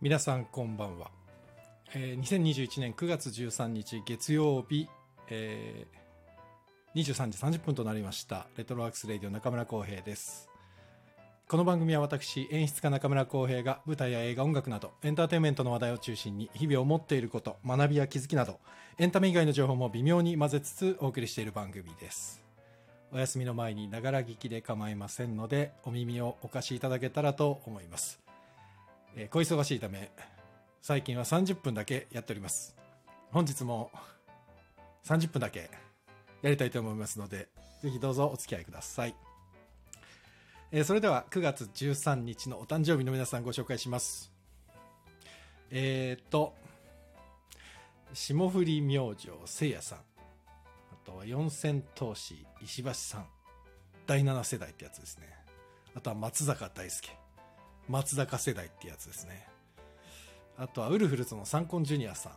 皆さんこんばんは、えー、2021年9月13日月曜日、えー、23時30分となりました。レトロワークスレディオ中村浩平です。この番組は私演出家中村浩平が舞台や映画音楽などエンターテインメントの話題を中心に日々思っていること学びや気づきなどエンタメ以外の情報も微妙に混ぜつつお送りしている番組です。お休みの前にながら聞きで構いませんのでお耳をお貸しいただけたらと思います。えー、小忙しいため、最近は30分だけやっております。本日も30分だけやりたいと思いますので、ぜひどうぞお付き合いください。えー、それでは9月13日のお誕生日の皆さんご紹介します。えー、っと、霜降り明星せいやさん。あとは四千頭身石橋さん。第7世代ってやつですね。あとは松坂大輔。松坂世代ってやつですね。あとはウルフルズのサンコンジュニアさん。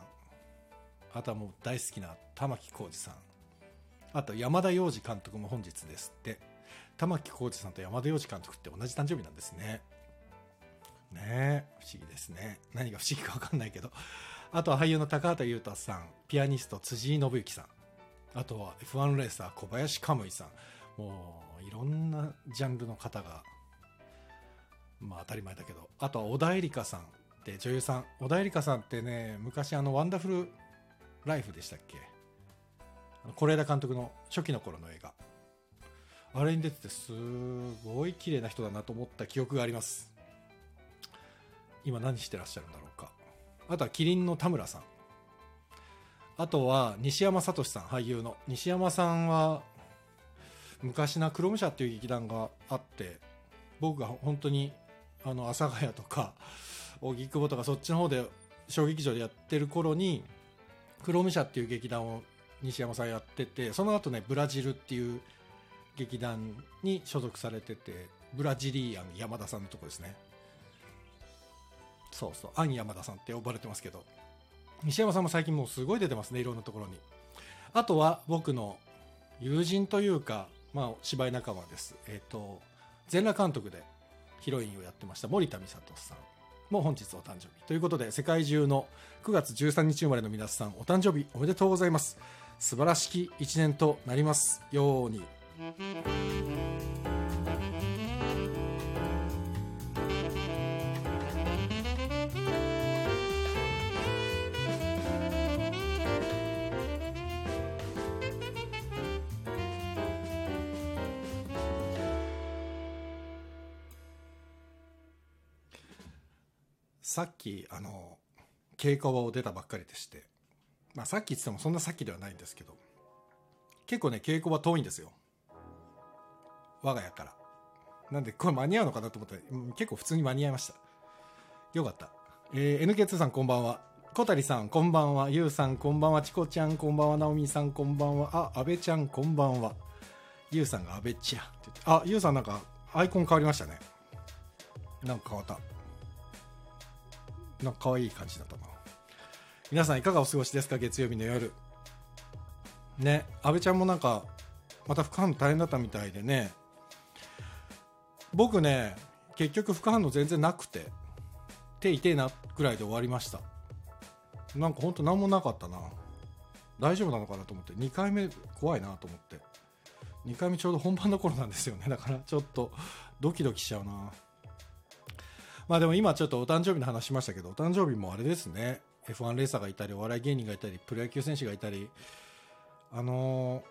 あとはもう大好きな玉置浩二さん。あと山田洋次監督も本日ですって。玉置浩二さんと山田洋次監督って同じ誕生日なんですね。ねえ不思議ですね。何が不思議か分かんないけど。あとは俳優の高畑裕太さん。ピアニスト辻井信之さん。あとは F1 レーサー小林カムイさん。もういろんなジャンルの方がまあ当たり前だけど。あとは小田絵里香さんって女優さん。小田絵里香さんってね昔あの「ワンダフルライフ」でしたっけ？是枝監督の初期の頃の映画。あれに出ててすごい綺麗な人だなと思った記憶があります。今何してらっしゃるんだろうか。あとはキリンの田村さん。あとは西山聡さん俳優の。西山さんは昔なクロム社っていう劇団があって僕が本当にあの阿佐ヶ谷とか 荻窪とかそっちの方で小劇場でやってる頃にクローム社っていう劇団を西山さんやっててその後ねブラジルっていう劇団に所属されててブラジリアン山田さんのとこですね。そうそうアン山田さんって呼ばれてますけど西山さんも最近もうすごい出てますねいろんなところに。あとは僕の友人というかまあ芝居仲間です。えっ、ー、と全裸監督でヒロインをやってました森田美里さん。も本日お誕生日。ということで世界中の9月13日生まれの皆さんお誕生日おめでとうございます。素晴らしき一年となりますように。さっきあの稽古場を出たばっかりでして、まあ、さっき言ってもそんなさっきではないんですけど。結構ね稽古場遠いんですよ。我が家から。なんでこれ間に合うのかなと思ったら結構普通に間に合いました。よかった。えー、NK2 さんこんばんは。小谷さんこんばんは。ゆうさんこんばんは。チコちゃんこんばんは。なおみさんこんばんは。あ阿部ちゃんこんばんは。ゆうさんが阿部ちゃんって言って。あゆうさんなんかアイコン変わりましたね。なんか変わった。なんか可愛い感じだったな。皆さんいかがお過ごしですか？月曜日の夜。ね阿部ちゃんもなんかまた副反応大変だったみたいでね。僕ね結局副反応全然なくて手痛えなぐらいで終わりました。なんかほんと何もなかったな。大丈夫なのかなと思って。2回目怖いなと思って。2回目ちょうど本番の頃なんですよね。だからちょっとドキドキしちゃうな。まあでも今ちょっとお誕生日の話しましたけど、お誕生日もあれですね。F1 レーサーがいたり、お笑い芸人がいたり、プロ野球選手がいたり、あのー、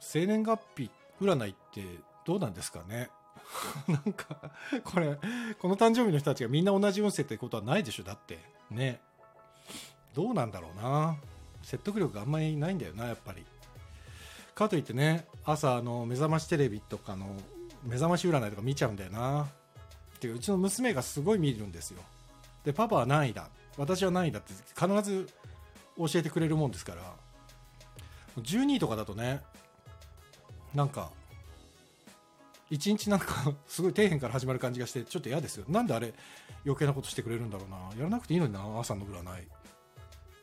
生年月日占いってどうなんですかね なんか、これ、この誕生日の人たちがみんな同じ運勢ってことはないでしょだって。ね。どうなんだろうな。説得力があんまりないんだよな、やっぱり。かといってね、朝、あの、目覚ましテレビとかの、目覚まし占いとか見ちゃうんだよな。ってうちの娘がすごい見るんですよ。でパパは何位だ私は何位だって必ず教えてくれるもんですから。12位とかだとねなんか一日なんか すごい底辺から始まる感じがしてちょっと嫌ですよ。なんであれ余計なことしてくれるんだろうな。やらなくていいのにな朝の占い。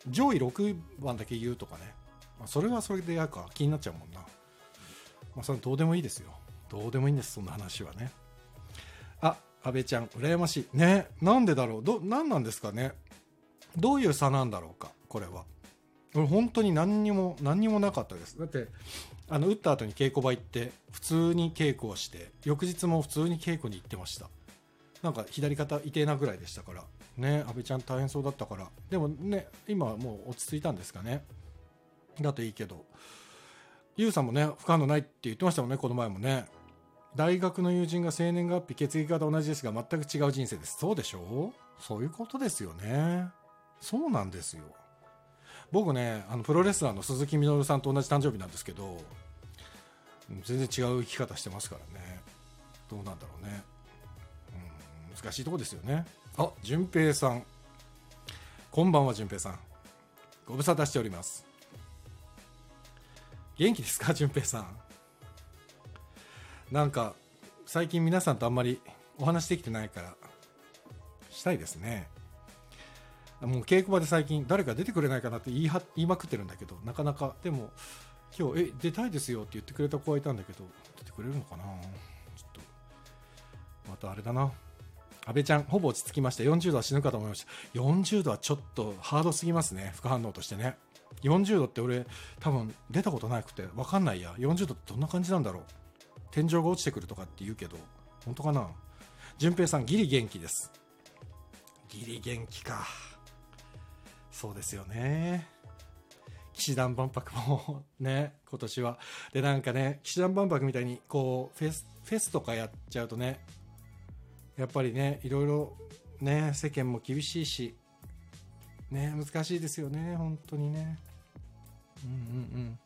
上位6番だけ言うとかね、ま、それはそれで嫌か気になっちゃうもんな。まあそれどうでもいいですよ。どうでもいいんですそんな話はね。あ安倍ちゃん羨ましい。ね。なんでだろう？ど何なんですかね？どういう差なんだろうか？これは。俺本当に何にも何にもなかったです。だってあの打った後に稽古場行って普通に稽古をして翌日も普通に稽古に行ってました。なんか左肩痛えなぐらいでしたから。ね安倍ちゃん大変そうだったから。でもね今はもう落ち着いたんですかね？だといいけど。ゆうさんもね不可能ないって言ってましたもんねこの前もね。大学の友人が生年月日血液型同じですが全く違う人生です。そうでしょう？そういうことですよね。そうなんですよ。僕ねあのプロレスラーの鈴木みのるさんと同じ誕生日なんですけど全然違う生き方してますからね。どうなんだろうね、うん、難しいとこですよね。あ淳平さん。こんばんは淳平さん。ご無沙汰しております。元気ですか淳平さん？なんか最近皆さんとあんまりお話できてないからしたいですね。もう稽古場で最近誰か出てくれないかなって言いは言いまくってるんだけどなかなか。でも今日え出たいですよって言ってくれた子がいたんだけど出てくれるのかな？ちょっとまたあれだな。安倍ちゃんほぼ落ち着きました。40度は死ぬかと思いました。40度はちょっとハードすぎますね。副反応としてね。40度って俺多分出たことなくて分かんないや。40度ってどんな感じなんだろう。天井が落ちてくるとかって言うけど本当かな？淳平さんギリ元気です。ギリ元気か。そうですよね。騎士団万博もね今年は。でなんかね騎士団万博みたいにこうフェスフェスとかやっちゃうとねやっぱりねいろいろね世間も厳しいしね難しいですよね本当にね。うんうんうん。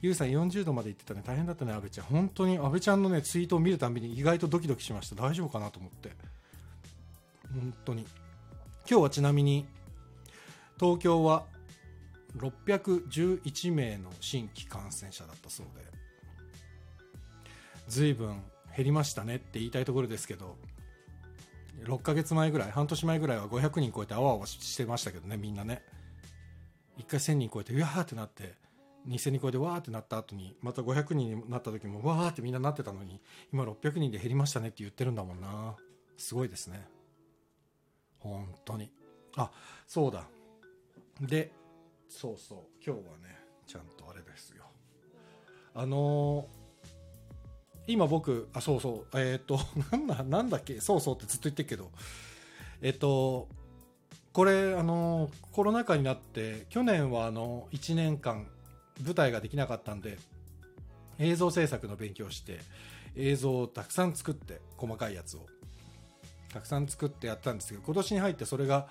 ゆうさん40度まで行ってたね。大変だったね阿部ちゃん。本当に阿部ちゃんのねツイートを見るたびに意外とドキドキしました。大丈夫かなと思って。本当に。今日はちなみに東京は611名の新規感染者だったそうで。随分減りましたねって言いたいところですけど6ヶ月前ぐらい半年前ぐらいは500人超えてあわあわしてましたけどねみんなね。1回1000人超えてうわーってなって2000人超えてわーってなった後にまた500人になった時もわーってみんななってたのに今600人で減りましたねって言ってるんだもんな。すごいですね。本当に。あそうだ。でそうそう。今日はねちゃんとあれですよ。あのー今僕あそうそう。えっ、と なんだなんだっけ？そうそうってずっと言ってるけど。えっ、とこれあのコロナ禍になって去年はあの1年間舞台ができなかったんで映像制作の勉強して映像をたくさん作って細かいやつを。たくさん作ってやったんですけど今年に入ってそれが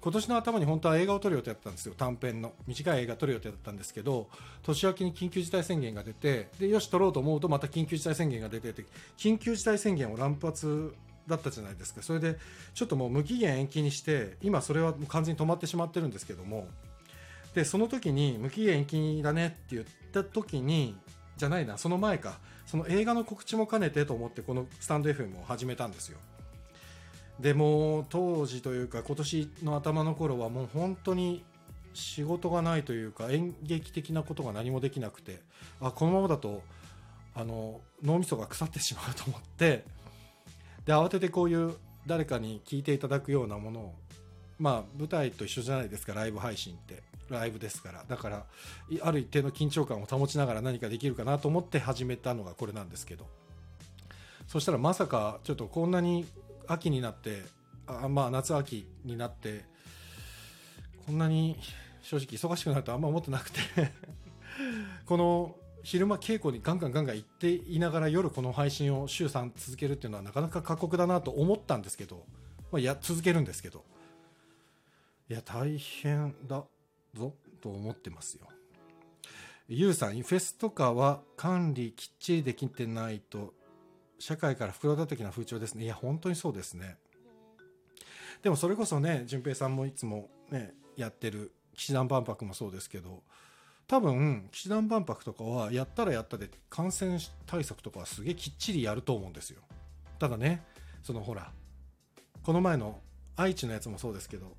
今年の頭に本当は映画を撮る予定だったんですよ。短編の短い映画撮る予定だったんですけど年明けに緊急事態宣言が出てでよし撮ろうと思うとまた緊急事態宣言が出てて緊急事態宣言を乱発だったじゃないですか。それでちょっともう無期限延期にして今それは完全に止まってしまってるんですけどもでその時に無期限延期だねって言った時にじゃないなその前かその映画の告知も兼ねてと思ってこのスタンド FM を始めたんですよ。でも当時というか今年の頭の頃はもう本当に仕事がないというか演劇的なことが何もできなくてあこのままだとあの脳みそが腐ってしまうと思ってで慌ててこういう誰かに聞いていただくようなものをまあ舞台と一緒じゃないですかライブ配信って。ライブですから。だからある一定の緊張感を保ちながら何かできるかなと思って始めたのがこれなんですけど。そしたらまさかちょっとこんなに秋になってあまあ夏秋になってこんなに正直忙しくなるとあんま思ってなくて。この昼間稽古にガンガンガンガン行っていながら夜この配信を週3続けるっていうのはなかなか過酷だなと思ったんですけど、まあ、や続けるんですけどいや大変だぞと思ってますよ。ゆうさんフェスとかは管理きっちりできてないと社会から袋叩きな風潮ですね。いや本当にそうですね。でもそれこそね淳平さんもいつもねやってる騎士団万博もそうですけど多分騎士団万博とかはやったらやったで感染対策とかはすげえきっちりやると思うんですよ。ただねそのほらこの前の愛知のやつもそうですけど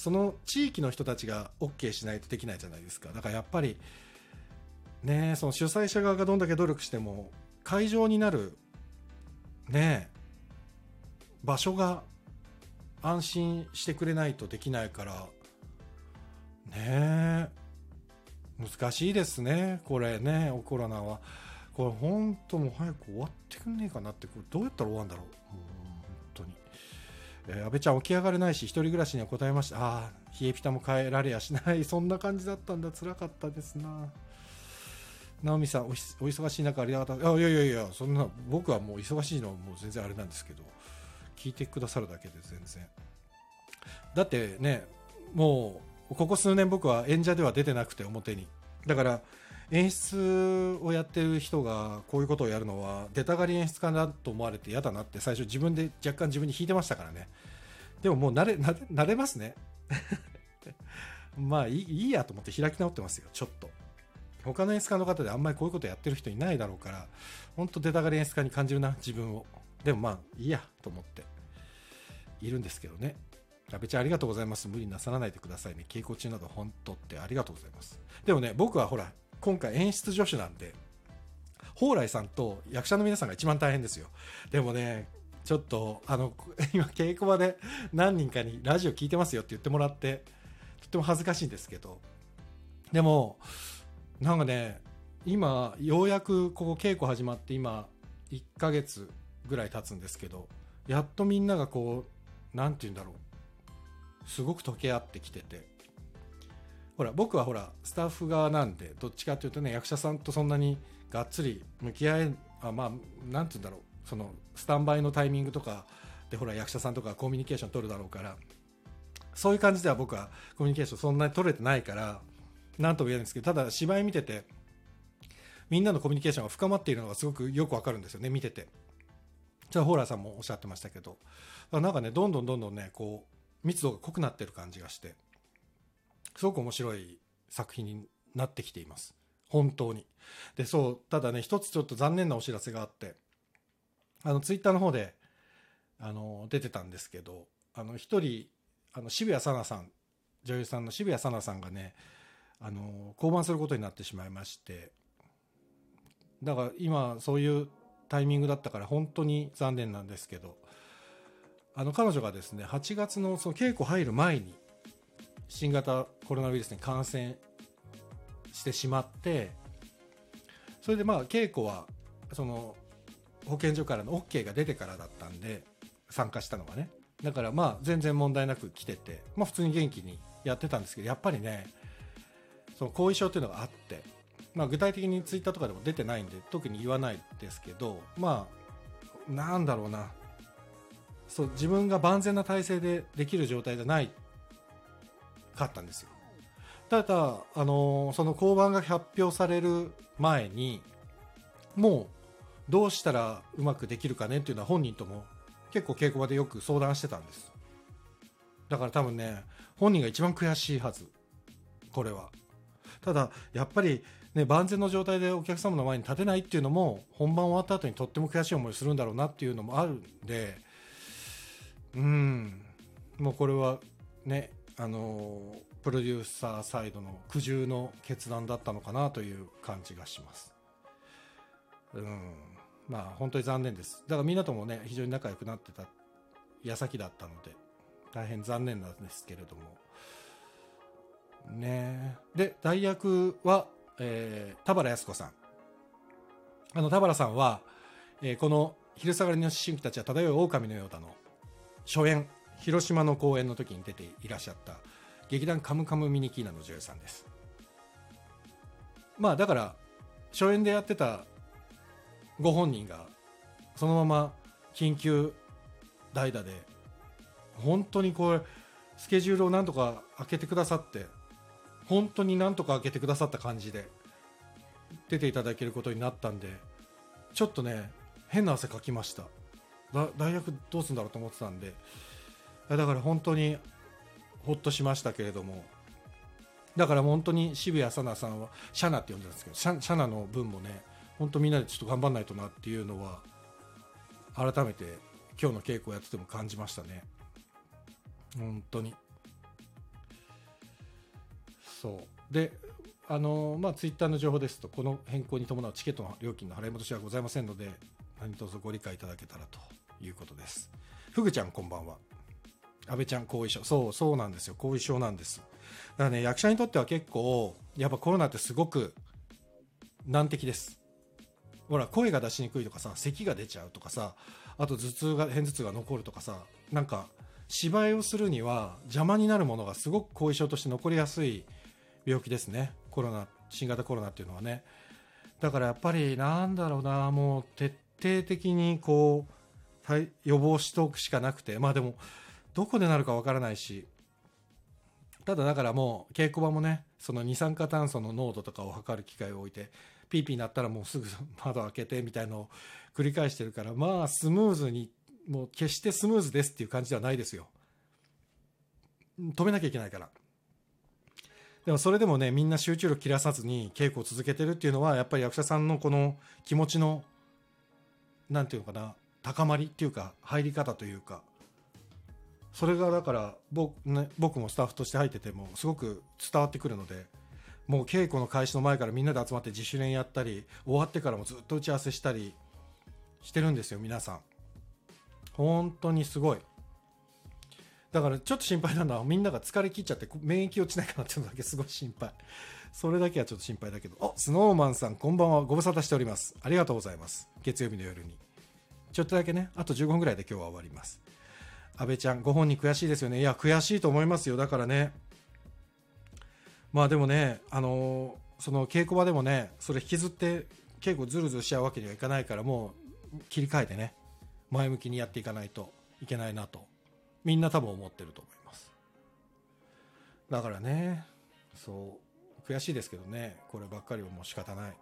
その地域の人たちが OK しないとできないじゃないですか。だからやっぱりねその主催者側がどんだけ努力しても会場になるね場所が安心してくれないとできないからね難しいですねこれねコロナは。これ本当もう早く終わってくんねえかなってこれどうやったら終わるんだろう、えー、安倍ちゃん起き上がれないし一人暮らしには答えました。ああ冷えピタも変えられやしない。そんな感じだったんだ。辛かったですな。直美さんお忙しい中ありがとう。いやいやいやそんな僕はもう忙しいのはもう全然あれなんですけど聞いてくださるだけで全然。だってねもうここ数年僕は演者では出てなくて表に。だから演出をやってる人がこういうことをやるのは出たがり演出家だと思われて嫌だなって最初自分で若干自分に引いてましたからね。でももう慣れ慣れますね。まあいいやと思って開き直ってますよちょっと。他の演出家の方であんまりこういうことやってる人いないだろうから本当出たがり演出家に感じるな自分を。でもまあいいやと思って。いるんですけどね。阿部ちゃんありがとうございます。無理なさらないでくださいね。稽古中など本当ってありがとうございます。でもね僕はほら今回演出助手なんで蓬莱さんと役者の皆さんが一番大変ですよ。でもねちょっとあの 今稽古場で何人かにラジオ聞いてますよって言ってもらってとっても恥ずかしいんですけど。でもなんかね今ようやくここ稽古始まって今1ヶ月ぐらい経つんですけどやっとみんながこう何て言うんだろう。すごく溶け合ってきてて。ほら僕はほらスタッフ側なんでどっちかというとね役者さんとそんなにがっつり向き合えあまあ何て言うんだろう。そのスタンバイのタイミングとかでほら役者さんとかコミュニケーション取るだろうから。そういう感じでは僕はコミュニケーションそんなに取れてないから何とも言えないんですけどただ芝居見ててみんなのコミュニケーションが深まっているのがすごくよくわかるんですよね見てて。じゃあホーラーさんもおっしゃってましたけど。なんかねどんどんどんどんねこう密度が濃くなってる感じがして。すごく面白い作品になってきています。本当に。でそうただね一つちょっと残念なお知らせがあってあのツイッターの方であの出てたんですけどあの一人あの渋谷紗奈さん女優さんの渋谷紗奈さんがねあの降板することになってしまいましてだから今そういうタイミングだったから本当に残念なんですけどあの彼女がですね8月のその稽古入る前に新型コロナウイルスに感染してしまってそれでまあ稽古はその保健所からの OK が出てからだったんで参加したのがね。だからまあ全然問題なく来てて、まあ、普通に元気にやってたんですけどやっぱりねその後遺症っていうのがあって、まあ、具体的にツイッターとかでも出てないんで特に言わないですけどまあなんだろうな。そう自分が万全な体制でできる状態じゃないかったんですよ。ただ、あのその交番が発表される前にもうどうしたらうまくできるかねっていうのは本人とも結構稽古場でよく相談してたんです。だから多分ね本人が一番悔しいはず。これは。ただやっぱりね万全の状態でお客様の前に立てないっていうのも本番終わった後にとっても悔しい思いするんだろうなっていうのもあるんでうん。もうこれはねあのプロデューサーサイドの苦渋の決断だったのかなという感じがします。うん。まあ本当に残念です。だからみんなともね非常に仲良くなってた矢先だったので大変残念なんですけれども。ね。で代役は、えー、田原靖子さん。あの田原さんは、えー、この「昼下がりの思春期たちは漂う狼のようだ」の初演。広島の公演の時に出ていらっしゃった劇団カムカムミニキーナの女優さんです。まあだから初演でやってたご本人がそのまま緊急代打で本当にこれスケジュールをなんとか開けてくださって本当になんとか開けてくださった感じで出ていただけることになったんでちょっとね変な汗かきました。大学どうすんだろうと思ってたんでだから本当にほっとしましたけれども。だから本当に渋谷紗奈さんはシャナって呼んでるんですけどシャナの分もね本当みんなでちょっと頑張んないとなっていうのは改めて今日の稽古をやってても感じましたね。本当に。そう。であのまあツイッターの情報ですとこの変更に伴うチケットの料金の払い戻しはございませんので何卒ご理解いただけたらということです。ふぐちゃんこんばんは。安倍ちゃん後遺症。そうそうなんですよ。後遺症なんです。だからね役者にとっては結構やっぱコロナってすごく難敵です。ほら声が出しにくいとかさ咳が出ちゃうとかさあと頭痛が片頭痛が残るとかさなんか芝居をするには邪魔になるものがすごく後遺症として残りやすい病気ですね。コロナ新型コロナっていうのはね。だからやっぱりなんだろうなもう徹底的にこう予防しておくしかなくて。まあでもどこでなるかわからないしただだからもう稽古場もねその二酸化炭素の濃度とかを測る機械を置いてピーピー鳴ったらもうすぐ窓開けてみたいのを繰り返してるからまあスムーズにもう決してスムーズですっていう感じではないですよ。止めなきゃいけないから。でもそれでもねみんな集中力切らさずに稽古を続けてるっていうのはやっぱり役者さんのこの気持ちのなんていうのかな高まりっていうか入り方というかそれがだから僕,、ね、僕もスタッフとして入っててもすごく伝わってくるのでもう稽古の開始の前からみんなで集まって自主練やったり終わってからもずっと打ち合わせしたりしてるんですよ皆さん。本当にすごい。だからちょっと心配なのはみんなが疲れ切っちゃって免疫落ちないかなっていうのだけすごい心配。それだけはちょっと心配だけど。あスノーマンさんこんばんは。ご無沙汰しております。ありがとうございます。月曜日の夜に。ちょっとだけねあと15分ぐらいで今日は終わります。安倍ちゃんご本人悔しいですよね。いや悔しいと思いますよ。だからね。まあでもねあのー、その稽古場でもねそれ引きずって稽古ずるずるしちゃうわけにはいかないからもう切り替えてね前向きにやっていかないといけないなとみんな多分思ってると思います。だからねそう悔しいですけどねこればっかりはもう仕方ない。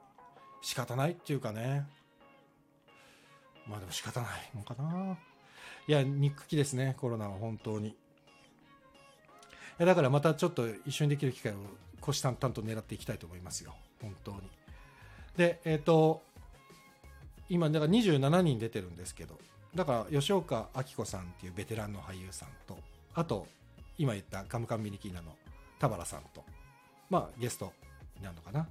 仕方ないっていうかね。まあでも仕方ないのかな。いや憎きですねコロナは本当に。やだからまたちょっと一緒にできる機会を虎視眈々と狙っていきたいと思いますよ本当に。でえっ、ー、と今だから27人出てるんですけどだから吉岡明子さんっていうベテランの俳優さんとあと今言ったカムカムミニキーナの田原さんとまあゲストになるのかな。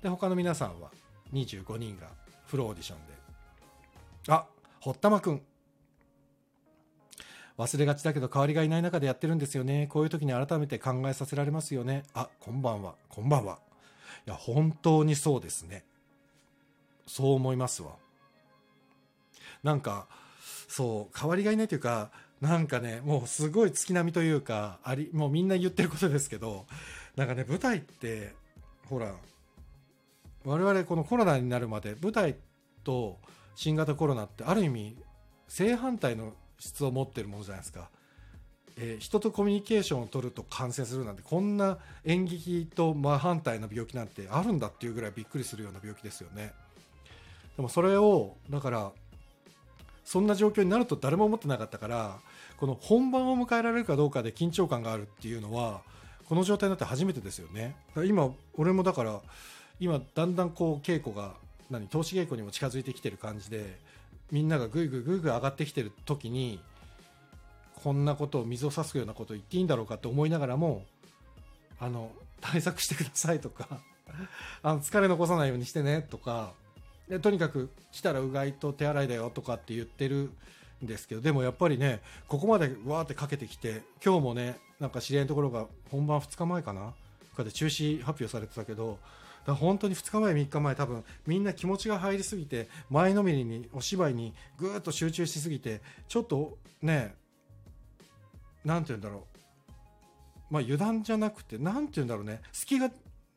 で他の皆さんは25人がフルオーディションで。あ堀玉くん。忘れがちだけど代わりがいない中でやってるんですよね。こういう時に改めて考えさせられますよね。あこんばんは。こんばんは。いや本当にそうですね。そう思いますわ。なんかそう代わりがいないというかなんかねもうすごい月並みというかありもうみんな言ってることですけどなんかね舞台ってほら我々このコロナになるまで舞台と新型コロナってある意味正反対の質を持ってるものじゃないですか、えー、人とコミュニケーションを取ると感染するなんてこんな演劇と真反対の病気なんてあるんだっていうぐらいびっくりするような病気ですよね。でもそれをだからそんな状況になると誰も思ってなかったからこの本番を迎えられるかどうかで緊張感があるっていうのはこの状態になって初めてですよね。今俺もだから今だんだんこう稽古が何投資稽古にも近づいてきてる感じでみんながぐいぐいぐいぐい上がってきてる時にこんなことを水を差すようなことを言っていいんだろうかって思いながらもあの対策してくださいとか あの疲れ残さないようにしてねとかでとにかく来たらうがいと手洗いだよとかって言ってるんですけどでもやっぱりねここまでわーってかけてきて今日もねなんか知り合いのところが本番2日前かなとかで中止発表されてたけどだ本当に2日前3日前多分みんな気持ちが入りすぎて前のめりにお芝居にぐーっと集中しすぎてちょっとね何て言うんだろう。まあ油断じゃなくて何て言うんだろうね。隙が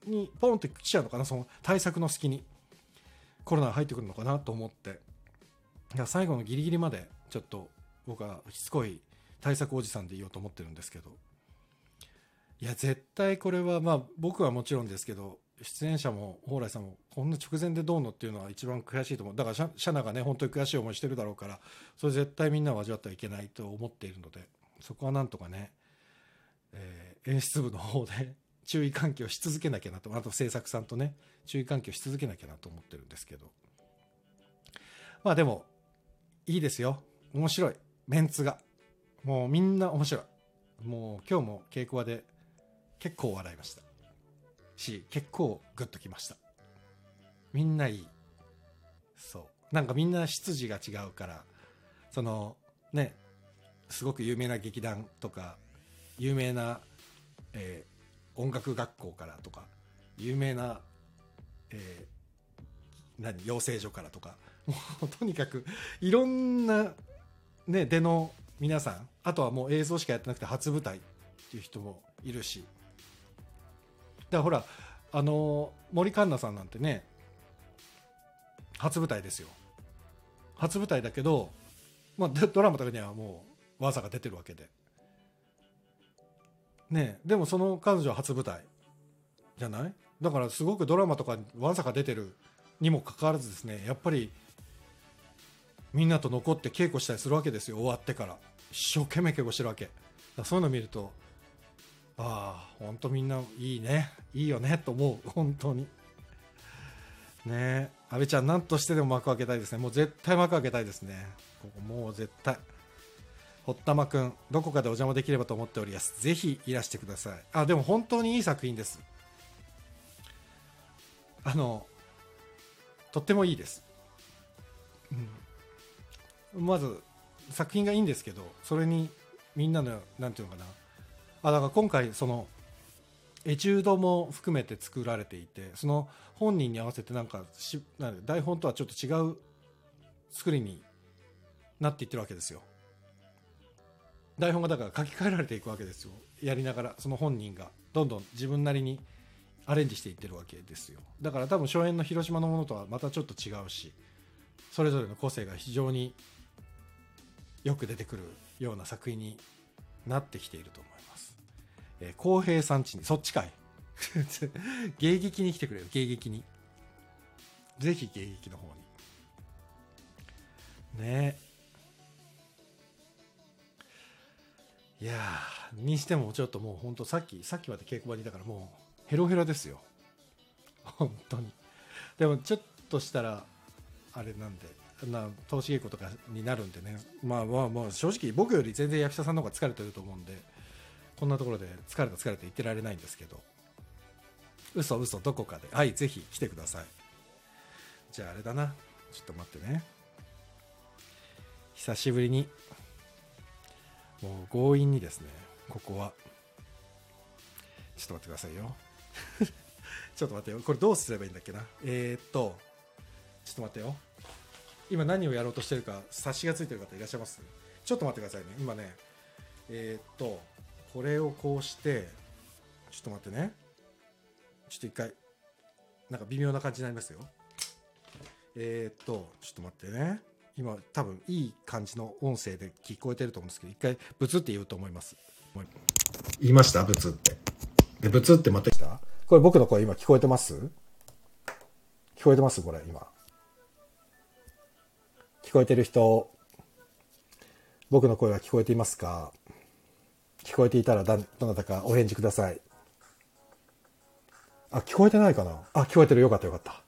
にポンって来ちゃうのかなその対策の隙に。コロナが入ってくるのかなと思って。最後のギリギリまでちょっと僕はしつこい対策おじさんでいようと思ってるんですけど。いや絶対これはまあ僕はもちろんですけど出演者も蓬莱さんもこんな直前でどうのっていうのは一番悔しいと思う。だからシャナがね本当に悔しい思いしてるだろうからそれ絶対みんなは味わってはいけないと思っているのでそこはなんとかね、えー、演出部の方で注意喚起をし続けなきゃなとあと制作さんとね注意喚起をし続けなきゃなと思ってるんですけど。まあでもいいですよ。面白い。メンツが。もうみんな面白い。もう今日も稽古場で結構笑いました。し結構グッときました。みんないい。そう。なんかみんな出自が違うからそのねすごく有名な劇団とか有名な、えー音楽学校からとか有名な、えー何養成所からとかもうとにかくいろんな、ね、出の皆さんあとはもう映像しかやってなくて初舞台っていう人もいるしだからほらあの森環奈さんなんてね初舞台ですよ。初舞台だけど、まあ、ドラマとかにはもう技が出てるわけで。ねでもその彼女は初舞台じゃない？だからすごくドラマとかに技が出てるにもかかわらずですねやっぱりみんなと残って稽古したりするわけですよ。終わってから。一生懸命稽古してるわけ。そういうの見るとああ本当みんないいね。いいよねと思う本当に。ねえ阿部ちゃん何としてでも幕開けたいですね。もう絶対幕開けたいですね。ここもう絶対。堀田真くんどこかでお邪魔できればと思っております。ぜひいらしてください。あでも本当にいい作品です。あのとってもいいです、うん、まず作品がいいんですけどそれにみんなのなんていうのかな。あだから今回そのエチュードも含めて作られていてその本人に合わせてなんかしなん台本とはちょっと違う作りになっていってるわけですよ。台本がだから書き換えられていくわけですよ。やりながらその本人がどんどん自分なりにアレンジしていってるわけですよ。だから多分初演の広島のものとはまたちょっと違うしそれぞれの個性が非常によく出てくるような作品になってきていると思います。えー浩平さんちにそっちかい。迎撃に来てくれる迎撃に。ぜひ迎撃の方に。ね。えいやーにしてもちょっともう本当さっきさっきまで稽古場にいたからもうヘロヘロですよ。本当に。でもちょっとしたらあれなんでな投資稽古とかになるんでね。まあまあまあ正直僕より全然役者さんの方が疲れてると思うんで。こんなところで疲れた疲れた言ってられないんですけど。嘘嘘どこかで。はいぜひ来てください。じゃああれだな。ちょっと待ってね。久しぶりに。もう強引にですね。ここは。ちょっと待ってくださいよ。ちょっと待ってよ。これどうすればいいんだっけな。えー、っとちょっと待ってよ。今何をやろうとしてるか察しがついてる方いらっしゃいます？ちょっと待ってくださいね。今ねえー、っとこれをこうしてちょっと待ってね。ちょっと一回なんか微妙な感じになりますよ。えー、っとちょっと待ってね。今多分いい感じの音声で聞こえてると思うんですけど一回ブツって言うと思います。言いました？ブツって。でブツってまた来た？これ僕の声今聞こえてます？聞こえてます？これ今。聞こえてる人僕の声は聞こえていますか？聞こえていたらどなたかお返事くださいあ聞こえてないかな？あ聞こえてるよかったよかった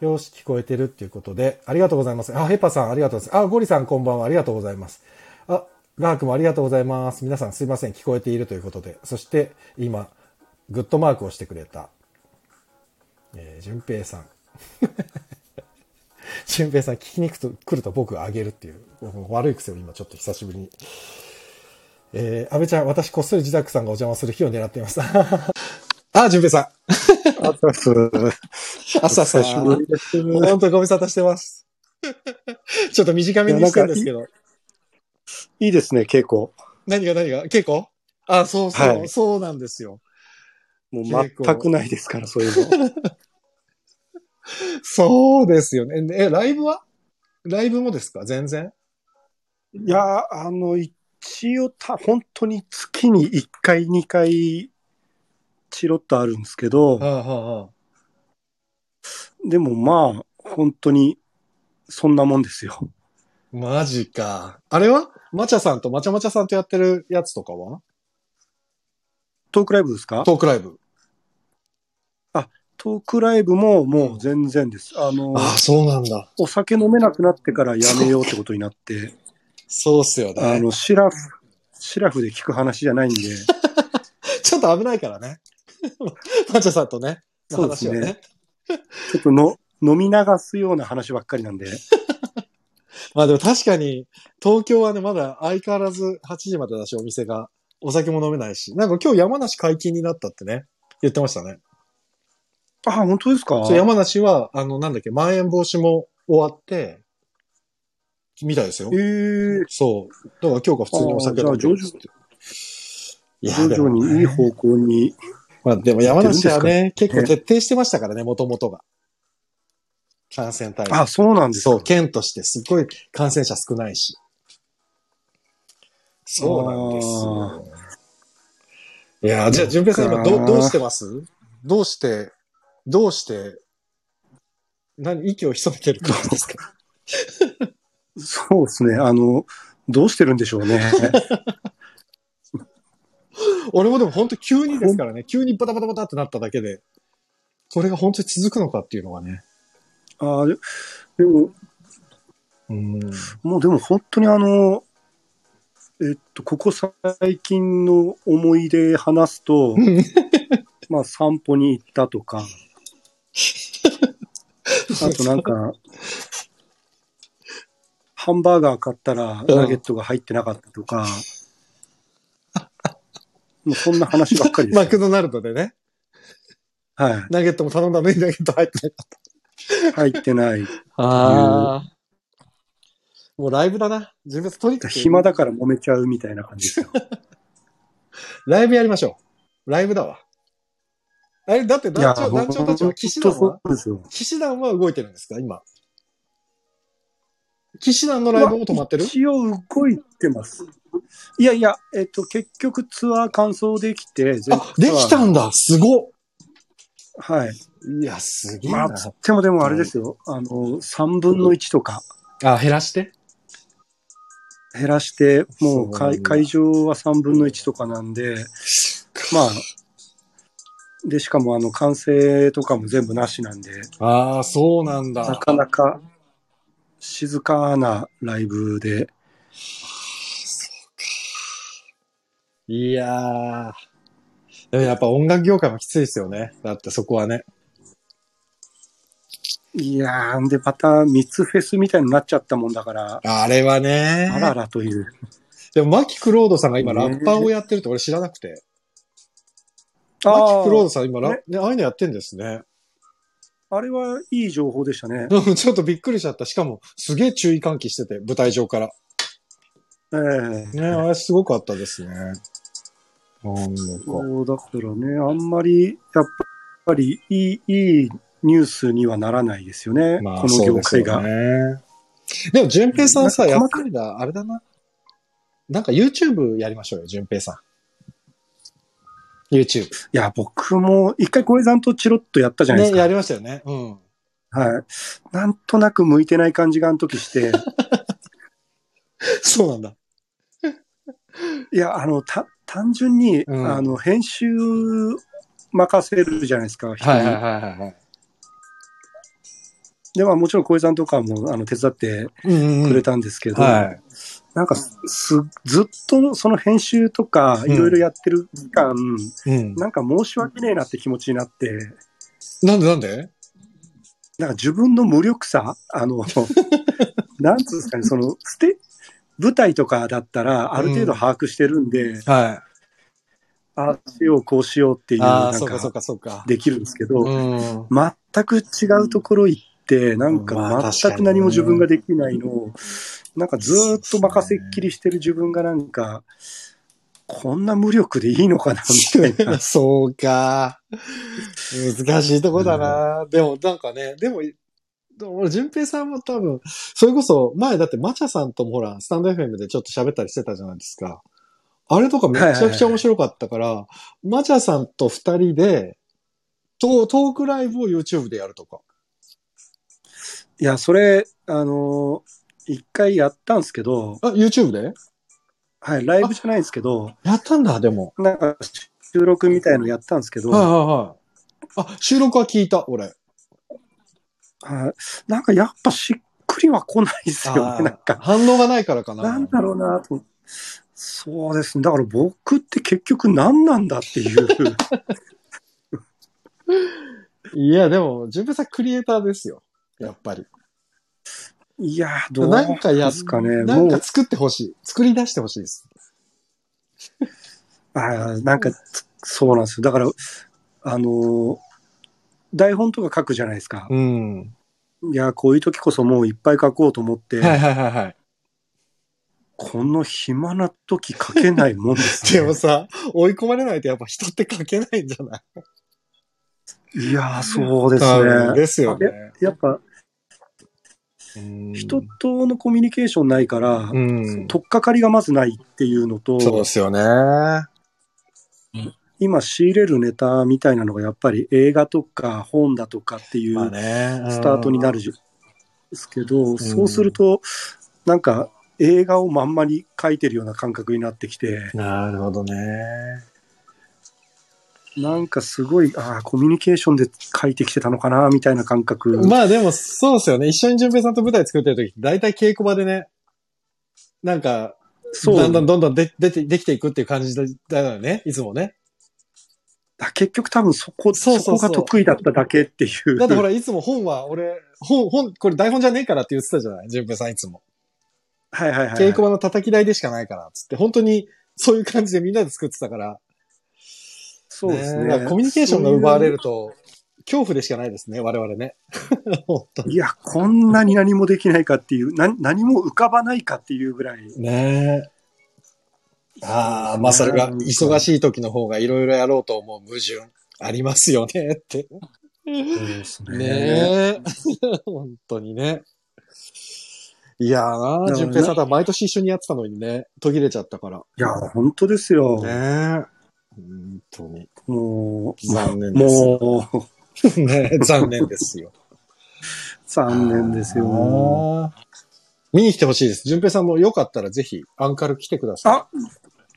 よし、聞こえてるっていうことで、ありがとうございます。あ、ヘパさんありがとうございます。あ、ゴリさんこんばんはありがとうございます。あ、ガークもありがとうございます。皆さんすいません、聞こえているということで。そして、今、グッドマークをしてくれた、えー、淳平さん。淳平さん聞きに来ると来ると僕があげるっていう、悪い癖を今ちょっと久しぶりに。えー、安倍ちゃん、私こっそり自宅さんがお邪魔する日を狙っています。あ、淳平さん。朝す。朝さ久しぶりです。本当ご無沙汰してます。ちょっと短めにしたんですけど。いいですね、稽古。何が何が？稽古？あ、そうそう、はいそうなんですよ。もう全くないですから、そういうの。そうですよね。え、ライブは？ライブもですか？全然？いや、あの、一応た、本当に月に1回、2回、チロッとあるんですけど、あはあはでもまあ、本当に、そんなもんですよ。マジか。あれは？マチャさんとマチャマチャさんとやってるやつとかは？トークライブですか？トークライブ。トークライブももう全然です。あの、そうなんだ。お酒飲めなくなってからやめようってことになって、そうっすよね。あの、シラフ、シラフで聞く話じゃないんで、ちょっと危ないからね。マチャさんとね。のそうですね話はね。ちょっとの飲み流すような話ばっかりなんで、まあでも確かに、東京はね、まだ相変わらず8時までだし、お店が。お酒も飲めないし。なんか今日山梨解禁になったってね、言ってましたね。あ、本当ですか？山梨は、あの、なんだっけ、まん延防止も終わって、みたいですよえ。えそう。だから今日が普通にお酒飲んでる。いや、徐々にいい方向に。まあでも山梨はね、結構徹底してましたからね、もともとが。感染対策。あ、そうなんですか。そう、県としてすっごい感染者少ないし。そうなんですよ。いやー、じゃあ、淳平さん今ど、どうしてます？どうして、どうして、何、息を潜めてるからですか？そうですね。あの、どうしてるんでしょうね。俺もでも本当急にですからね、急にバタバタバタってなっただけで、これが本当に続くのかっていうのがね。あででも、うん。もうでも本当にあの、えっと、ここ最近の思い出話すと、まあ散歩に行ったとか、あとなんか、ハンバーガー買ったらナゲットが入ってなかったとか、もうそんな話ばっかりですよ。マクドナルドでね、はい。ナゲットも頼んだのにナゲット入ってなかった。入ってない。ああ。もうライブだな。自分とにかく。暇だから揉めちゃうみたいな感じですよ。ライブやりましょう。ライブだわ。あれ、だって団長、団長たちは、騎士団はそうですよ。騎士団は動いてるんですか？今。騎士団のライブも止まってる？一応動いてます。いやいや、えっと、結局ツアー完走できて、全あ、できたんだすごっはい。いや、すげえな。まあ、つってもでもあれですよ。あの、3分の1とかあ、減らして？減らして、もそう会会場は3分の1とかなんで、まあ、で、しかもあの、完成とかも全部なしなんで、ああ、そうなんなだ。かなか静かなライブで、いやー。でもやっぱ音楽業界もきついですよね。だってそこはね。いやー、んで、また密フェスみたいになっちゃったもんだから、あれはね。あららという。でも、マキクロードさんが今ねラッパーをやってるって俺知らなくて。あマキークロードさん今ラ、ねね、ああいうのやってんですね。あれはいい情報でしたね。うんちょっとびっくりしちゃった。しかも、すげえ注意喚起してて、舞台上から。ええね、あれすごかったですね。なんか。そうだからね、あんまり、やっぱりいい、いいニュースにはならないですよね。まあ、この業界が。ね。でも、淳平さんさ、やっぱりだ、あれだな。なんか YouTube やりましょうよ、淳平さん。YouTube。いや、僕も一回小江さんとチロッとやったじゃないですね、か。やりましたよね。うん。はい。なんとなく向いてない感じがあの時して、そうなんだ。いや、あの、た、単純に、うんあの、編集任せるじゃないですか、人に。はいはいはいはいはい。で、まあもちろん小江さんとかも、あの、手伝ってうんうんくれたんですけど、はい。なんかす、ずっとその編集とか、うんいろいろやってる期間、うん。なんか申し訳ねえなって気持ちになって、なんでなんで？なんか自分の無力さ、あの、なんつうんですかね、その、ステ、舞台とかだったら、ある程度把握してるんで、はい。ああしよう、こうしようっていう、なんそうかそうか、かそうか。できるんですけど、うん。全く違うところ行って、なんまあか全く何も自分ができないのを、なんかずーっと任せっきりしてる自分がなんか、こんな無力でいいのかな、みたいな。そうか。難しいとこだな。でも、なんかね、でも、でも俺、淳平さんも多分、それこそ、前だって、マチャさんともほら、スタンド FM でちょっと喋ったりしてたじゃないですか。あれとかめちゃくちゃ面白かったから、マチャさんと二人で、トトークライブを YouTube でやるとか。いや、それ、あのー一回やったんですけど、あ、YouTube で？はい、ライブじゃないんですけど、やったんだ、でも。なんか収録みたいのやったんですけど、はいはいはい。あ、収録は聞いた、俺。はいなんかやっぱしっくりは来ないですよあね、なんか。反応がないからかな。なんだろうなと。そうですね。だから僕って結局何なんだっていう。いや、でも、淳平さんクリエイターですよ。やっぱり。いやー、どうなんかや、ですかね。なんもう、か作ってほしい。作り出してほしいです。あーなんか、つそうなんですよ。だから、あのー台本とか書くじゃないですか。うん。いやー、こういう時こそもういっぱい書こうと思って、はいはいはいはい。この暇な時書けないもんですね。でもさ、追い込まれないとやっぱ人って書けないんじゃない？いやー、そうですうんね。ですよね。やっぱ、うん人とのコミュニケーションないから、うん。取っかかりがまずないっていうのと、そうですよね。今仕入れるネタみたいなのがやっぱり映画とか本だとかっていまあうね。スタートになるじゃですけど、んそうすると、なんか映画をまんまに書いてるような感覚になってきて、なるほどね。なんかすごい、ああ、コミュニケーションで書いてきてたのかな、みたいな感覚。まあでも、そうですよね。一緒に淳平さんと舞台作ってる時って、大体稽古場でね、なんか、そう。だんだんどんどんで出て、できていくっていう感じだだよね。いつもね。あ結局多分そこ、そこが得意だっただけっていう。だってほら、いつも本は、俺、本、本、これ台本じゃねえからって言ってたじゃない？淳平さんいつも。はいはいはい。稽古場の叩き台でしかないから、つって、本当に、そういう感じでみんなで作ってたから。そうですね。コミュニケーションが奪われると、恐怖でしかないですね、我々ね。いや、こんなに何もできないかっていう、な何も浮かばないかっていうぐらい。ねえ。ああ、まあそれが忙しい時の方がいろいろやろうと思う矛盾ありますよね って。そうですねえ。本当にね。いやー淳平さんとは毎年一緒にやってたのにね、途切れちゃったから。いや、本当ですよ。ねえ。本当に。もう、残念です。もう、ねえ残念ですよ。残念ですよ。見に来てほしいです。淳平さんもよかったらぜひ、アンカル来てくださあ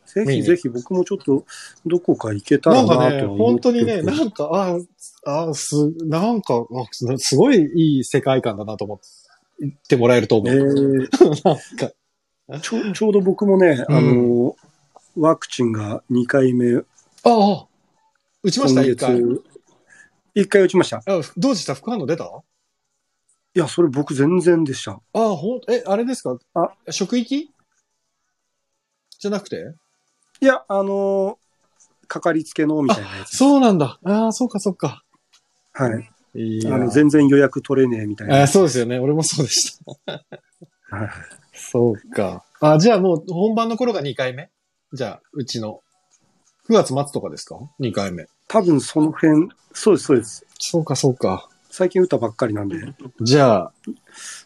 ぜひぜひ僕もちょっとどこか行けたい。ならなとんかね、本当にね、なんか、ああ、あす、なんか、あすすごいいい世界観だなと思ってもらえると思えう。ー なんか、ちょちょうど僕もね、うんあの、ワクチンが2回目、ああ、打ちました、今一回。月、1回打ちました。あどうでした？副反応出た？いや、それ僕全然でした。ああ、ほん、え、あれですか？あ職域？じゃなくて？いや、あの、かかりつけのみたいなやつ。そうなんだ。ああ、そうか、そうか。はい。いやあの、全然予約取れねえみたいな。あそうですよね。俺もそうでした。はいそうか。あ、じゃあもう本番の頃が2回目？じゃあ、うちの。9月末とかですか ?2 回目。多分その辺、そうです、そうです。そうか、そうか。最近打ったばっかりなんで。じゃあ、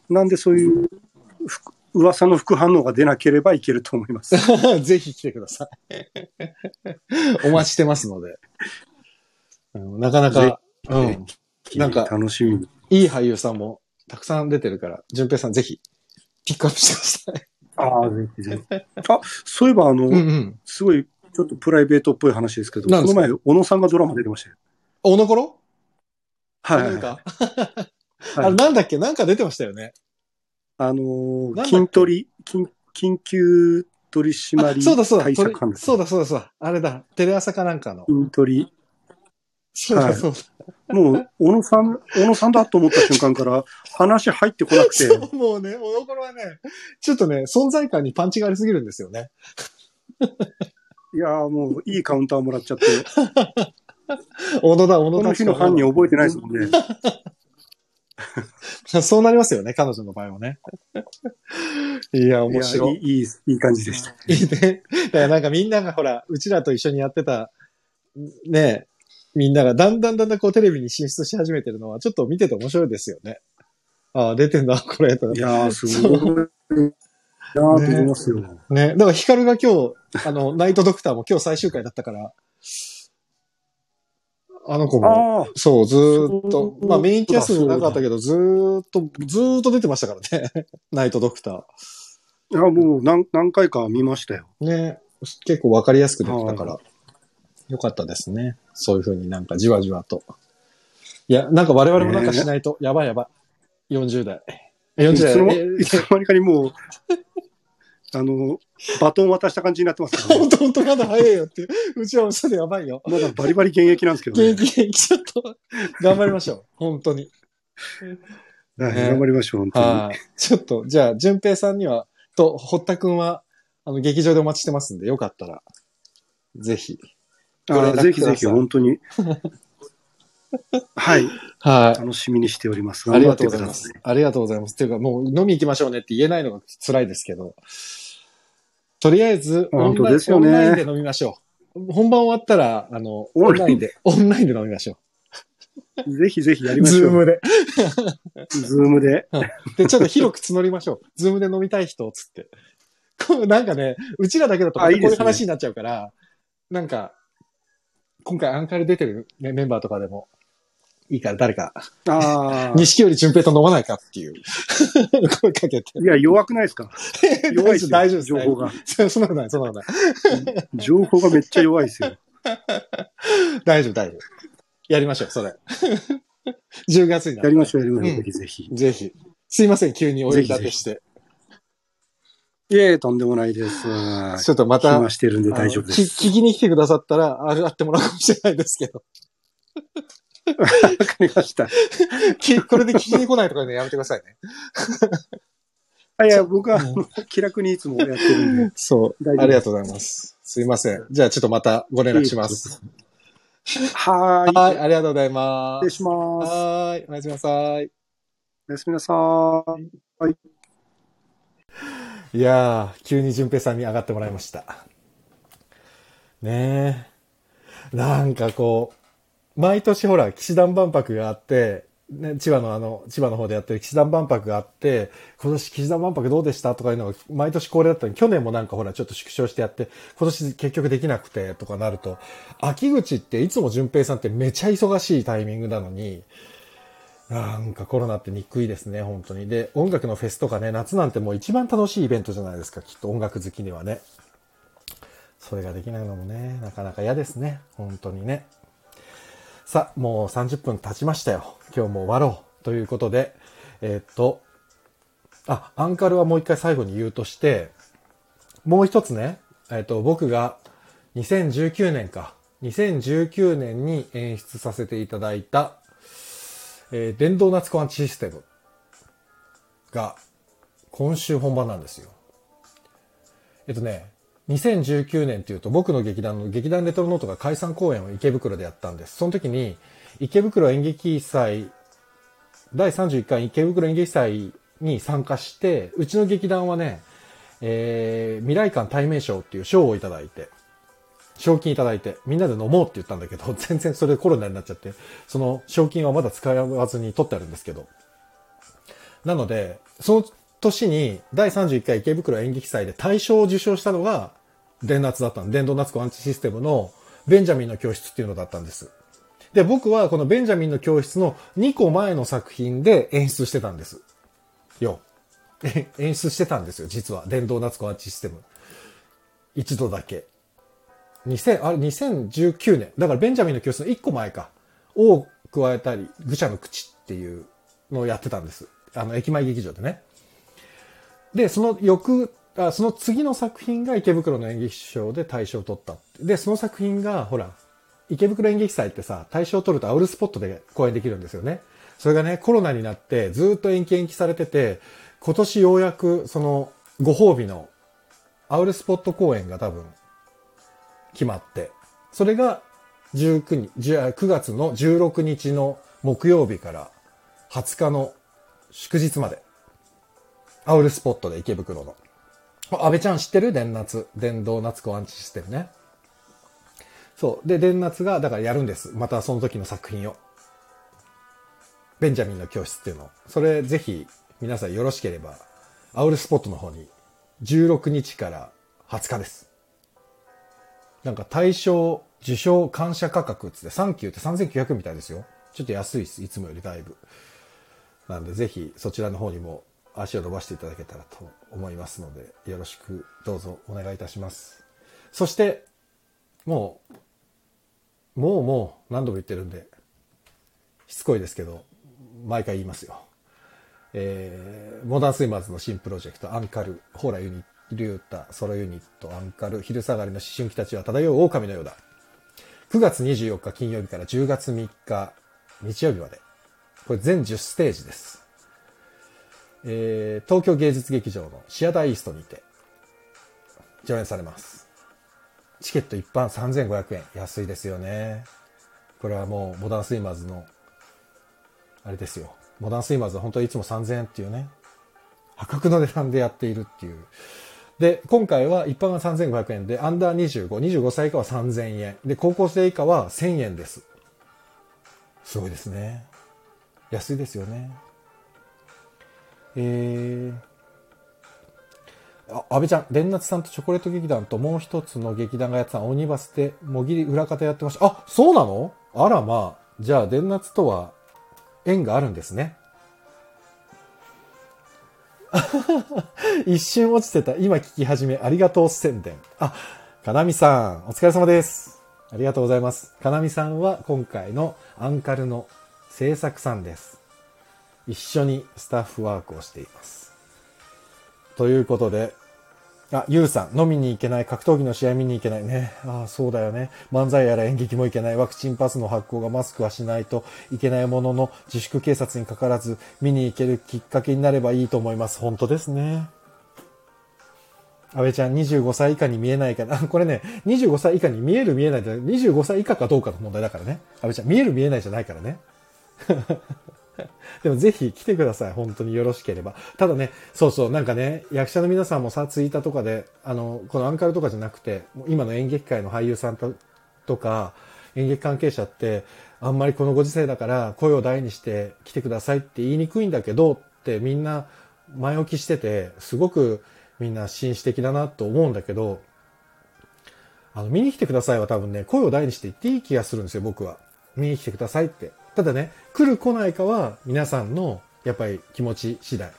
なんでそういうふ噂の副反応が出なければいけると思います。ぜひ来てください。お待ちしてますので。うんなかなか、うん。なんか楽しみに。いい俳優さんもたくさん出てるから、淳平さんぜひ、ピックアップしてください。ああ、ぜひぜひ。あ、そういえばあの、ん。すごい、ちょっとプライベートっぽい話ですけど、この前、小野さんがドラマ出てましたよ。おのころ？はい、なんか、はいあれなんだっけ？なんか出てましたよね。あの筋取り、緊緊急取締あそうだそうだ。対策班です、そうだそうだそうだ。あれだ。テレ朝かなんかの。筋取り。そうだはいそうだ。もう、小野さん、小野さんだと思った瞬間から、話入ってこなくて、そう、もうね、おのころはね、ちょっとね、存在感にパンチがありすぎるんですよね。いやーもう、いいカウンターもらっちゃって、小野だ、小野だ。この日の犯人覚えてないですもんね。そうなりますよね、彼女の場合はね。いや、いや面白い。いい、いい、いい感じでした。いいね。だからなんかみんながほら、うちらと一緒にやってた、ね、みんながだんだんだんだんこうテレビに進出し始めてるのは、ちょっと見てて面白いですよね。ああ、出てんだ、これ、と。いやー、すごい。なーと思いますよ。ね。だからヒカルが今日、あの、ナイトドクターも今日最終回だったから、あの子も、そう、ずーっとまあメインキャストじゃなかったけど、ずーっと、ずーっと出てましたからね。ナイトドクタいやもう何何回か見ましたよ。ー。ね。結構わかりやすく出てたから、よかったですね。そういう風になんかじわじわと。いや、なんか我々もなんかしないと、やばいやばい。40代。40いつの代。えいつの間にかにもう、あの、バトン渡した感じになってますから、本当本当まだ早いよっていう。うちは嘘でやばいよ。まだバリバリ現役なんですけど、ね。元気元気ちょっと、頑張りましょう。本当に。頑張りましょう、本当に。はい。ちょっと、じゃあ、淳平さんには、と、堀田くんは、あの、劇場でお待ちしてますんで、よかったら、ぜひ。あぜひぜひ、本当に。はい。はい。楽しみにしております。ありがとうございます。ありがとうございます。っていうか、もう飲み行きましょうねって言えないのが辛いですけど、とりあえず、オンラインですよねオンラインで飲みましょう。本番終わったら、あの、オオンラインで、オンラインで飲みましょぜひぜひやりう。ましょう。ズームで。ズームで。で、ちょっと広く募りましょう。ズームで飲みたい人、つって。こうなんかね、うちらだけだとこういう話になっちゃうから、なんか、今回アンカル出てる、ね、メンバーとかでも、いいから誰か、ああ。錦より順平と飲まないかっていう、声かけて。いや、弱くないですか？弱いですよ大丈夫です。情報が。そ そんなことない、そんなことない。情報がめっちゃ弱いですよ。大丈夫、大丈夫。やりましょう、それ。10月になるやりましょう、やりましょう。うんぜひぜひ。ぜひ。すいません、急にお呼び立てして。いえ、とんでもないです。ちょっとまた、暇してるんで大丈夫です。き聞きに来てくださったら、上がってもらうかもしれないですけど。わかりました。き これで聞きに来ないとかね、やめてくださいね。あいや、僕は、気楽にいつもやってるんで。そう。ありがとうございます。すいません。じゃあちょっとまたご連絡します。はーい。はい、ありがとうございます。失礼します。はーい、おやすみなさい。おやすみなさい。いやー、急に淳平さんに上がってもらいました。ねえ。なんかこう、毎年ほら、騎士団万博があって、ね、千葉のあの、千葉の方でやってる騎士団万博があって、今年騎士団万博どうでしたとかいうのが毎年恒例だったのに、去年もなんかほら、ちょっと縮小してやって、今年結局できなくてとかなると、秋口っていつも淳平さんってめちゃ忙しいタイミングなのに、なんかコロナって憎いですね、本当に。で、音楽のフェスとかね、夏なんてもう一番楽しいイベントじゃないですか、きっと音楽好きにはね。それができないのもね、なかなか嫌ですね、本当にね。さあ、もう30分経ちましたよ。今日も終わろう。ということで、えーっと、あ、アンカルはもう一回最後に言うとして、もう一つね、えーっと、僕が2019年か、2019年に演出させていただいた、えー電動夏コアンチシステムが今週本番なんですよ。えっとね、2019年っていうと僕の劇団の劇団レトロノートが解散公演を池袋でやったんです。その時に池袋演劇祭、第31回池袋演劇祭に参加して、うちの劇団はね、えー未来館対名賞っていう賞をいただいて、賞金いただいて、みんなで飲もうって言ったんだけど、全然それでコロナになっちゃって、その賞金はまだ使わずに取ってあるんですけど。なので、その年に第31回池袋演劇祭で大賞を受賞したのが、電夏だったの。電動夏子アンチシステムのベンジャミンの教室っていうのだったんです。で、僕はこのベンジャミンの教室の2個前の作品で演出してたんです。よ。演出してたんですよ、実は。電動夏子アンチシステム。一度だけ。2000、あれ、2019年。だから、ベンジャミンの教室の1個前か。を加えたり、愚者の口っていうのをやってたんです。あの、駅前劇場でね。で、その翌、あその次の作品が池袋の演劇賞で大賞を取った。で、その作品が、ほら、池袋演劇祭ってさ、大賞を取るとアウルスポットで公演できるんですよね。それがね、コロナになってずっと延期延期されてて、今年ようやくそのご褒美のアウルスポット公演が多分決まって、それが19日、9月の16日の木曜日から20日の祝日まで、アウルスポットで池袋の。安倍ちゃん知ってる？電夏。電動夏子アンチシステムね。そう。で、電夏が、だからやるんです。またその時の作品を。ベンジャミンの教室っていうのを。それぜひ皆さんよろしければ、アウルスポットの方に16日から20日です。なんか対象、受賞感謝価格っつってサンキューって3900みたいですよ。ちょっと安いです。いつもよりだいぶ。なんでぜひそちらの方にも足を伸ばしていただけたらと思いますので、よろしくどうぞお願いいたします。そして、もう、もうもう何度も言ってるんで、しつこいですけど、毎回言いますよ。えー、モダンスイマーズの新プロジェクト、アンカル、ホーラユニリュータ、ソロユニット、アンカル、昼下がりの思春期たちは漂う狼のようだ。9月24日金曜日から10月3日日曜日まで。これ全10ステージです。えー、東京芸術劇場のシアターイーストにて上演されます。チケット一般3500円。安いですよね。これはもうモダンスイマーズの、あれですよ。モダンスイマーズは本当はいつも3000円っていうね、破格の値段でやっているっていう。で、今回は一般が3500円で、アンダー25、25歳以下は3000円。で、高校生以下は1000円です。すごいですね。安いですよね。えー、あ、安倍ちゃん、伝夏さんとチョコレート劇団ともう一つの劇団がやってたオニバスで、もぎり裏方やってました。あ、そうなの？あらまあ。じゃあ、伝夏とは縁があるんですね。一瞬落ちてた。今聞き始め、ありがとう宣伝。あ、かなみさん、お疲れ様です。ありがとうございます。かなみさんは今回のアンカルの制作さんです。一緒にスタッフワークをしています。ということで、あ、ゆうさん、飲みに行けない、格闘技の試合見に行けないね。ああ、そうだよね。漫才やら演劇も行けない。ワクチンパスの発行がマスクはしないといけないものの、自粛警察にかからず、見に行けるきっかけになればいいと思います。本当ですね。安倍ちゃん、25歳以下に見えないかな。これね、25歳以下に見える見えないで、25歳以下かどうかの問題だからね。安倍ちゃん、見える見えないじゃないからね。でもぜひ来てください。本当によろしければ。ただね、そうそう、なんかね、役者の皆さんもさ、ツイッターとかで、あの、このアンカルとかじゃなくて、今の演劇界の俳優さんとか、演劇関係者って、あんまりこのご時世だから声を大にして来てくださいって言いにくいんだけどってみんな前置きしてて、すごくみんな紳士的だなと思うんだけど、あの、見に来てくださいは多分ね、声を大にして言っていい気がするんですよ、僕は。見に来てくださいって。ただね、来る来ないかは皆さんのやっぱり気持ち次第。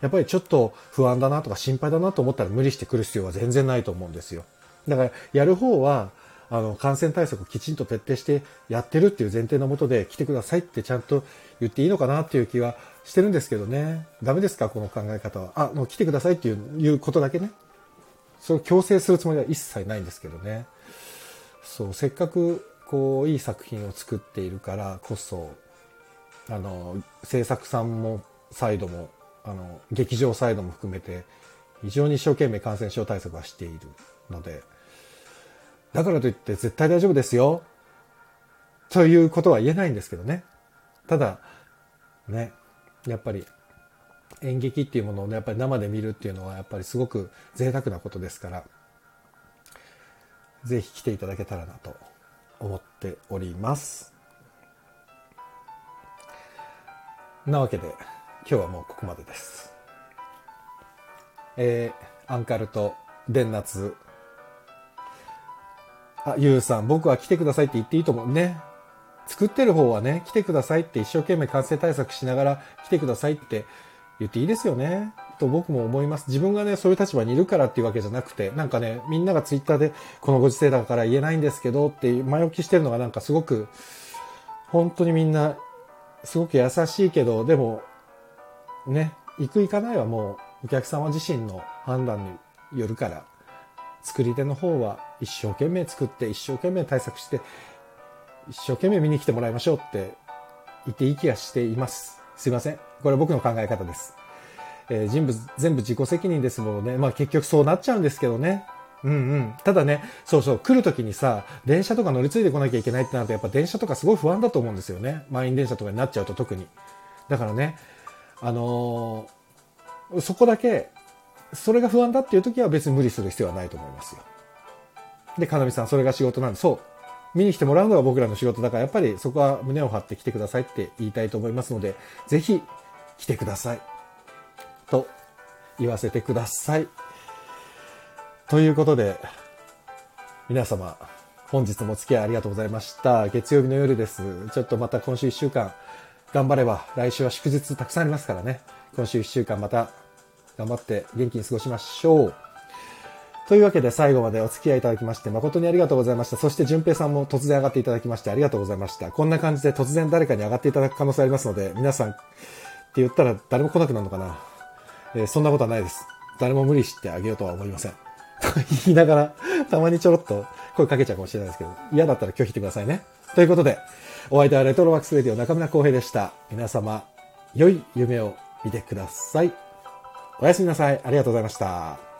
やっぱりちょっと不安だなとか心配だなと思ったら無理して来る必要は全然ないと思うんですよ。だからやる方は、あの、感染対策をきちんと徹底してやってるっていう前提のもとで来てくださいってちゃんと言っていいのかなっていう気はしてるんですけどね。ダメですかこの考え方は。あ、もう来てくださいっていういうことだけね。それを強制するつもりは一切ないんですけどね。そう、せっかくこういい作品を作っているからこそあの制作さんもサイドもあの劇場サイドも含めて非常に一生懸命感染症対策はしているのでだからといって絶対大丈夫ですよということは言えないんですけどね。ただねやっぱり演劇っていうものをねやっぱり生で見るっていうのはやっぱりすごく贅沢なことですからぜひ来ていただけたらなと思っております。なわけで、今日はもうここまでです。えー、アンカルと伝夏。あ、ゆうさん、僕は来てくださいって言っていいと思うね。作ってる方はね、来てくださいって一生懸命感染対策しながら来てくださいって言っていいですよね。と僕も思います。自分がね、そういう立場にいるからっていうわけじゃなくて、なんかね、みんながツイッターで、このご時世だから言えないんですけどって前置きしてるのがなんかすごく、本当にみんな、すごく優しいけど、でも、ね、行く行かないはもうお客様自身の判断によるから、作り手の方は一生懸命作って、一生懸命対策して、一生懸命見に来てもらいましょうって言っていい気がしています。すいません。これ僕の考え方です。えー全部、全部自己責任ですものね。まあ結局そうなっちゃうんですけどね。うんうん。ただね、そうそう、来るときにさ、電車とか乗り継いでこなきゃいけないってなると、やっぱ電車とかすごい不安だと思うんですよね。満員電車とかになっちゃうと特に。だからね、あのーそこだけ、それが不安だっていう時は別に無理する必要はないと思いますよ。で、かなみさん、それが仕事なんで、そう。見に来てもらうのが僕らの仕事だから、やっぱりそこは胸を張って来てくださいって言いたいと思いますので、ぜひ来てください。言わせてください。ということで、皆様、本日もお付き合いありがとうございました。月曜日の夜です。ちょっとまた今週1週間、頑張れば、来週は祝日たくさんありますからね。今週1週間また頑張って元気に過ごしましょう。というわけで最後までお付き合いいただきまして誠にありがとうございました。そして淳平さんも突然上がっていただきましてありがとうございました。こんな感じで突然誰かに上がっていただく可能性ありますので、皆さんって言ったら誰も来なくなるのかな。えそんなことはないです。誰も無理してあげようとは思いません。と 言いながら、たまにちょろっと声かけちゃうかもしれないですけど、嫌だったら拒否してくださいね。ということで、お相手はレトロワックスレディオ中村浩平でした。皆様、良い夢を見てください。おやすみなさい。ありがとうございました。